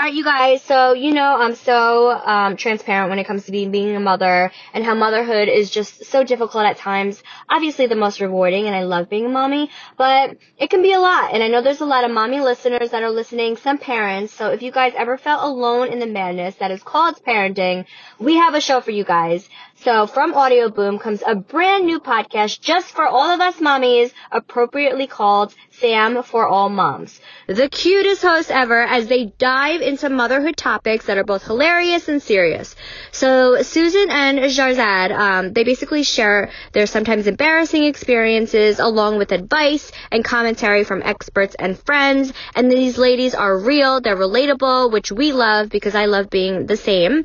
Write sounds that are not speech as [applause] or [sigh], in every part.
All right, you guys. So you know I'm so um, transparent when it comes to being being a mother and how motherhood is just so difficult at times. Obviously, the most rewarding, and I love being a mommy, but it can be a lot. And I know there's a lot of mommy listeners that are listening, some parents. So if you guys ever felt alone in the madness that is called parenting, we have a show for you guys. So from Audioboom comes a brand new podcast just for all of us mommies, appropriately called FAM for All Moms. The cutest hosts ever as they dive into motherhood topics that are both hilarious and serious. So Susan and Sharzad, um, they basically share their sometimes embarrassing experiences along with advice and commentary from experts and friends. And these ladies are real, they're relatable, which we love because I love being the same.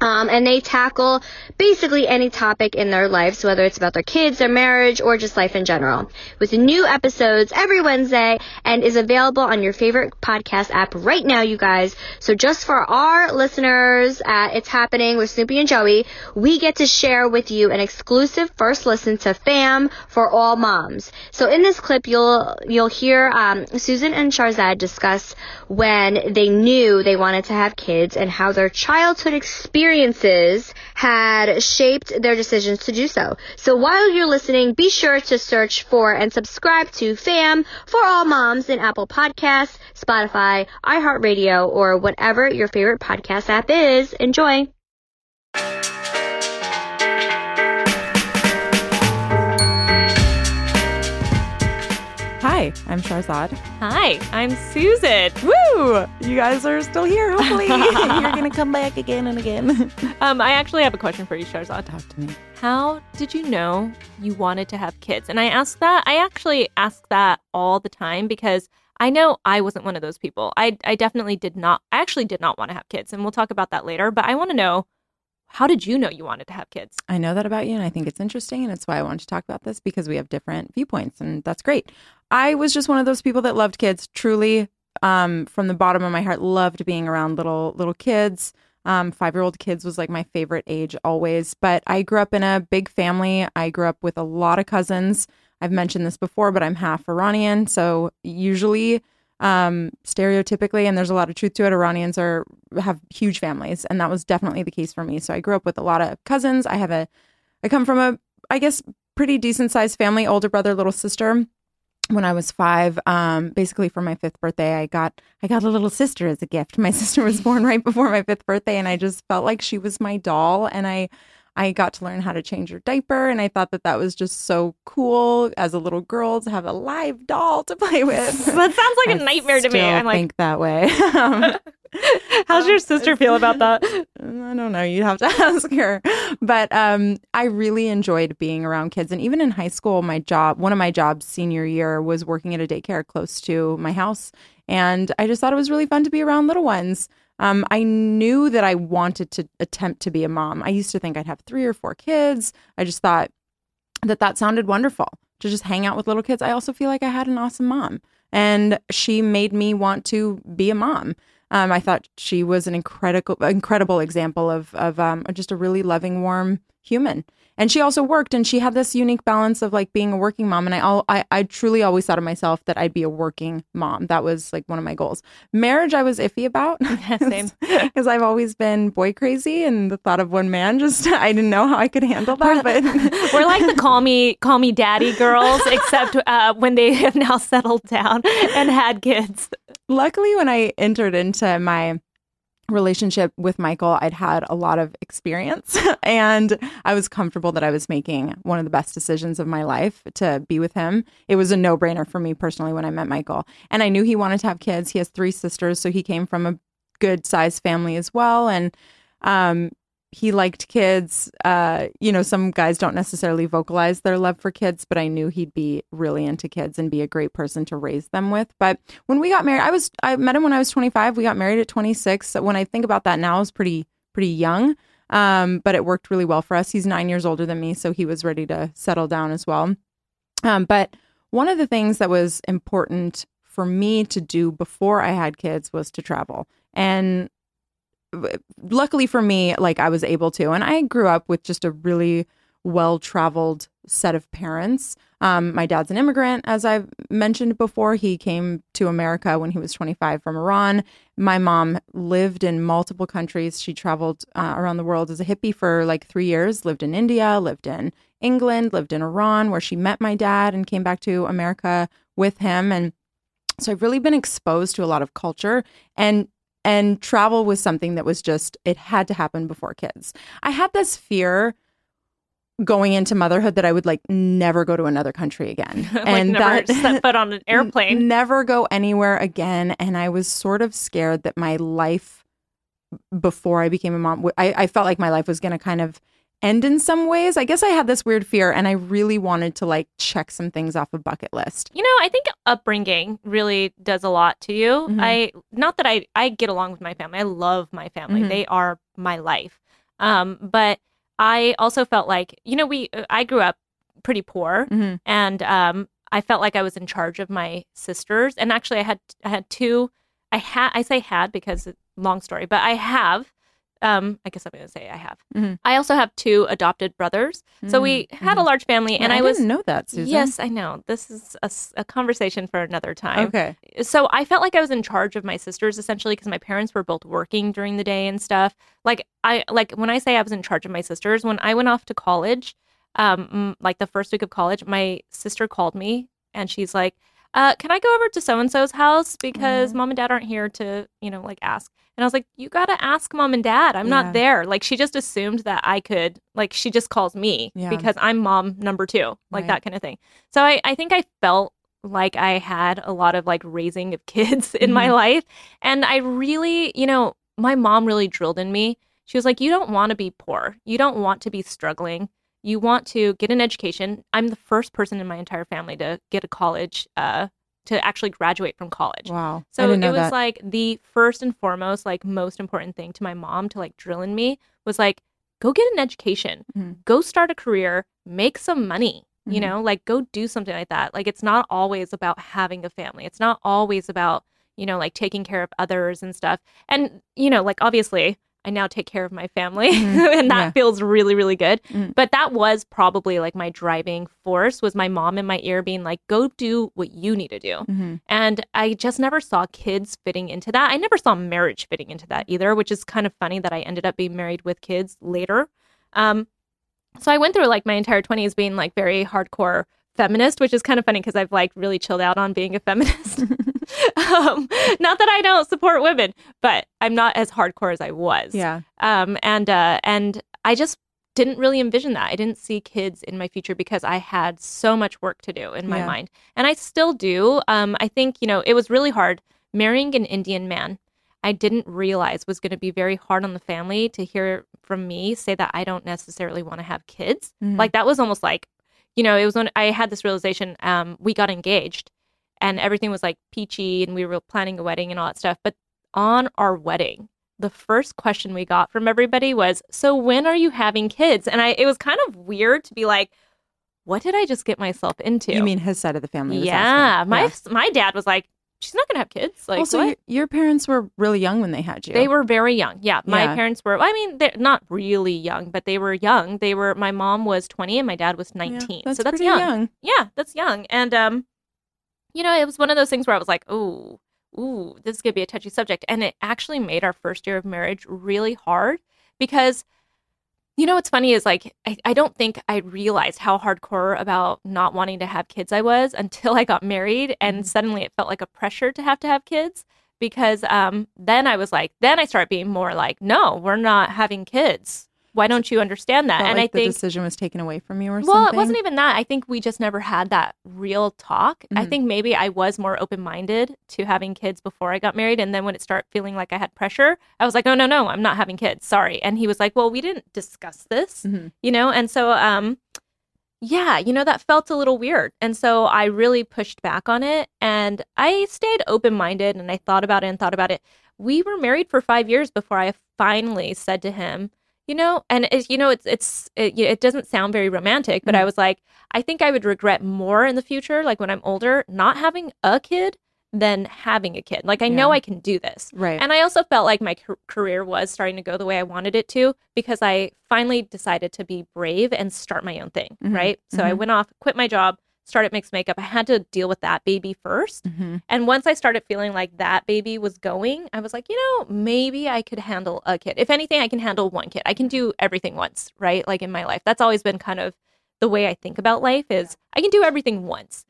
Um, and they tackle basically any topic in their lives, whether it's about their kids, their marriage, or just life in general. With new episodes every Wednesday and is available on your favorite podcast app right now, you guys. So just for our listeners at It's Happening with Snooki and Joey, we get to share with you an exclusive first listen to Fam for all moms. So in this clip, you'll, you'll hear, um, Susan and Sharzad discuss when they knew they wanted to have kids and how their childhood experience experiences had shaped their decisions to do so. So while you're listening, be sure to search for and subscribe to FAM for all moms in Apple Podcasts, Spotify, iHeartRadio, or whatever your favorite podcast app is. Enjoy! Hi, I'm Sharzad. Hi, I'm Susan. Woo! You guys are still here. Hopefully, [laughs] you're gonna come back again and again. [laughs] Um, I actually have a question for you, Sharzad. Talk to me. How did you know you wanted to have kids? And I ask that. I actually ask that all the time because I know I wasn't one of those people. I I definitely did not. I actually did not want to have kids, and we'll talk about that later. But I want to know. How did you know you wanted to have kids? I know that about you, and I think it's interesting, and it's why I wanted to talk about this because we have different viewpoints, and that's great. I was just one of those people that loved kids, truly, um, from the bottom of my heart, loved being around little little kids. Um, five year old kids was like my favorite age always. But I grew up in a big family. I grew up with a lot of cousins. I've mentioned this before, but I'm half Iranian, so usually um, stereotypically, and there's a lot of truth to it. Iranians are have huge families, and that was definitely the case for me. So I grew up with a lot of cousins. I have a, I come from a, I guess, pretty decent sized family. Older brother, little sister. When I was five, um, basically for my fifth birthday, I got I got a little sister as a gift. My [laughs] sister was born right before my fifth birthday, and I just felt like she was my doll, and I I got to learn how to change her diaper, and I thought that that was just so cool as a little girl to have a live doll to [laughs] play with. [laughs] that sounds like a I nightmare to me. I'm like, think that way. [laughs] Um, how's your sister feel about that? I don't know. You'd have to ask her. But um, I really enjoyed being around kids. And even in high school, my job, one of my jobs senior year was working at a daycare close to my house. And I just thought it was really fun to be around little ones. Um, I knew that I wanted to attempt to be a mom. I used to think I'd have three or four kids. I just thought that that sounded wonderful to just hang out with little kids. I also feel like I had an awesome mom, and she made me want to be a mom. Um, I thought she was an incredible, incredible example of of um, just a really loving, warm human. And she also worked, and she had this unique balance of like being a working mom. And I, all, I, I truly always thought of myself that I'd be a working mom. That was like one of my goals. Marriage, I was iffy about. [laughs] same. [laughs] because I've always been boy crazy, and the thought of one man just [laughs] I didn't know how I could handle that. But We're like the call me call me daddy girls, except uh, when they have now settled down and had kids. luckily, when I entered into my relationship with Michael, I'd had a lot of experience [laughs] and I was comfortable that I was making one of the best decisions of my life to be with him. It was a no brainer for me personally when I met Michael. And I knew he wanted to have kids. He has three sisters, so he came from a good sized family as well. And um, he liked kids. Uh, you know, some guys don't necessarily vocalize their love for kids, but I knew he'd be really into kids and be a great person to raise them with. But when we got married, I was I met him when I was 25. We got married at 26. So when I think about that now, I was pretty pretty young. Um, but it worked really well for us. He's nine years older than me, so he was ready to settle down as well. Um, but one of the things that was important for me to do before I had kids was to travel. And luckily for me, like I was able to. And I grew up with just a really well traveled set of parents. Um, my dad's an immigrant, as I've mentioned before. He came to America when he was 25 from Iran. My mom lived in multiple countries. She traveled uh, around the world as a hippie for like three years, lived in India, lived in England, lived in Iran, where she met my dad and came back to America with him. And so I've really been exposed to a lot of culture and and travel was something that was just it had to happen before kids. I had this fear going into motherhood that I would like never go to another country again. [laughs] like and never that set foot on an [laughs] airplane. never go anywhere again. And I was sort of scared that my life before I became a mom, I, I felt like my life was going to kind of end in some ways. I guess I had this weird fear and I really wanted to like check some things off a bucket list. You know, I think upbringing really does a lot to you. Mhm. I not that I I get along with my family. I love my family. Mhm. They are my life. Um, but I also felt like you know we I grew up pretty poor, Mm-hmm. and um, I felt like I was in charge of my sisters. And actually, I had I had two. I had I say had because long story, but I have. Um, I guess I'm going to say I have. Mhm. I also have two adopted brothers, so we had a large family, and Mm-hmm. I, I was didn't know that, Susan. Yes, I know. This is a conversation for another time. Okay. So I felt like I was in charge of my sisters essentially because my parents were both working during the day and stuff. Like I like when I say I was in charge of my sisters, when I went off to college, um like the first week of college, my sister called me and she's like, uh, can I go over to so and so's house because Aw. mom and dad aren't here to, you know, like ask. And I was like, you got to ask mom and dad. I'm Yeah. not there. Like she just assumed that I could, like she just calls me Yeah. because I'm mom number two, like Right. that kind of thing. So I, I think I felt like I had a lot of like raising of [laughs] kids in my Mhm. life. And I really, you know, my mom really drilled in me. She was like, you don't want to be poor. You don't want to be struggling. You want to get an education. I'm the first person in my entire family to get a college, uh, to actually graduate from college. Wow. So it was that. like the first and foremost, like most important thing to my mom to like drill in me was like, go get an education, Mhm. go start a career, make some money. You Mhm. know, like go do something like that. Like it's not always about having a family. It's not always about, you know, like taking care of others and stuff. And, you know, like obviously I now take care of my family [laughs] Mhm. and that Yeah. feels really, really good. Mhm. But that was probably like my driving force was my mom in my ear being like, go do what you need to do. Mhm. And I just never saw kids fitting into that. I never saw marriage fitting into that either, which is kind of funny that I ended up being married with kids later. Um, so I went through like my entire 20s being like very hardcore feminist, which is kind of funny because I've like really chilled out on being a feminist. [laughs] um, not that I don't support women, but I'm not as hardcore as I was. Yeah. Um, and uh, and I just didn't really envision that. I didn't see kids in my future because I had so much work to do in my Yeah. mind, and I still do. Um, I think you know it was really hard marrying an Indian man. I didn't realize was going to be very hard on the family to hear from me say that I don't necessarily want to have kids. Mhm. Like that was almost like, you know, it was when I had this realization. Um, we got engaged, and everything was like peachy, and we were planning a wedding and all that stuff. But on our wedding, the first question we got from everybody was, "So when are you having kids?" And I, it was kind of weird to be like, "What did I just get myself into?" You mean his side of the family? was yeah, asking. my Yeah. my dad was like, "She's not gonna have kids." Like, also, what? your, your parents were really young when they had you. They were very young. Yeah, my Yeah. parents were. I mean, they're not really young, but they were young. They were. My mom was twenty and my dad was Yeah, nineteen. that's so that's pretty young. Yeah, that's young. And um, you know, it was one of those things where I was like, "Ooh, ooh, this is gonna be a touchy subject," and it actually made our first year of marriage really hard because. You know what's funny is like I, I don't think I realized how hardcore about not wanting to have kids I was [laughs] until I got married and Mhm. suddenly it felt like a pressure to have to have kids because um then I was like then I start being more like no we're not having kids why don't you understand that and like I think the decision was taken away from you or well, something. it wasn't even that. I think we just never had that real talk. I Mhm. think maybe I was more open minded to having kids before I got married. And then when it started feeling like I had pressure, I was like, oh, no, no, I'm not having kids. Sorry. And he was like, well, we didn't discuss this, Mhm. you know? And so, um, yeah, you know, that felt a little weird. And so I really pushed back on it and I stayed open minded and I thought about it and thought about it. We were married for five years before I finally said to him, you know, and it's, you know, it's, it's, it, it doesn't sound very romantic, but I Mhm. was like, I think I would regret more in the future, like when I'm older, not having a kid than having a kid. Like I know I can do this. Right. And I also felt like my car- career was starting to go the way I wanted it to because I finally decided to be brave and start my own thing, Mhm. right? So I Mhm. went off, quit my job, started mixed makeup. I had to deal with that baby 1st hmm And once I started feeling like that baby was going, I was like, you know, maybe I could handle a kid. If anything, I can handle one kid. I can do everything once, right? Like in my life. That's always been kind of the way I think about life is I can do everything once.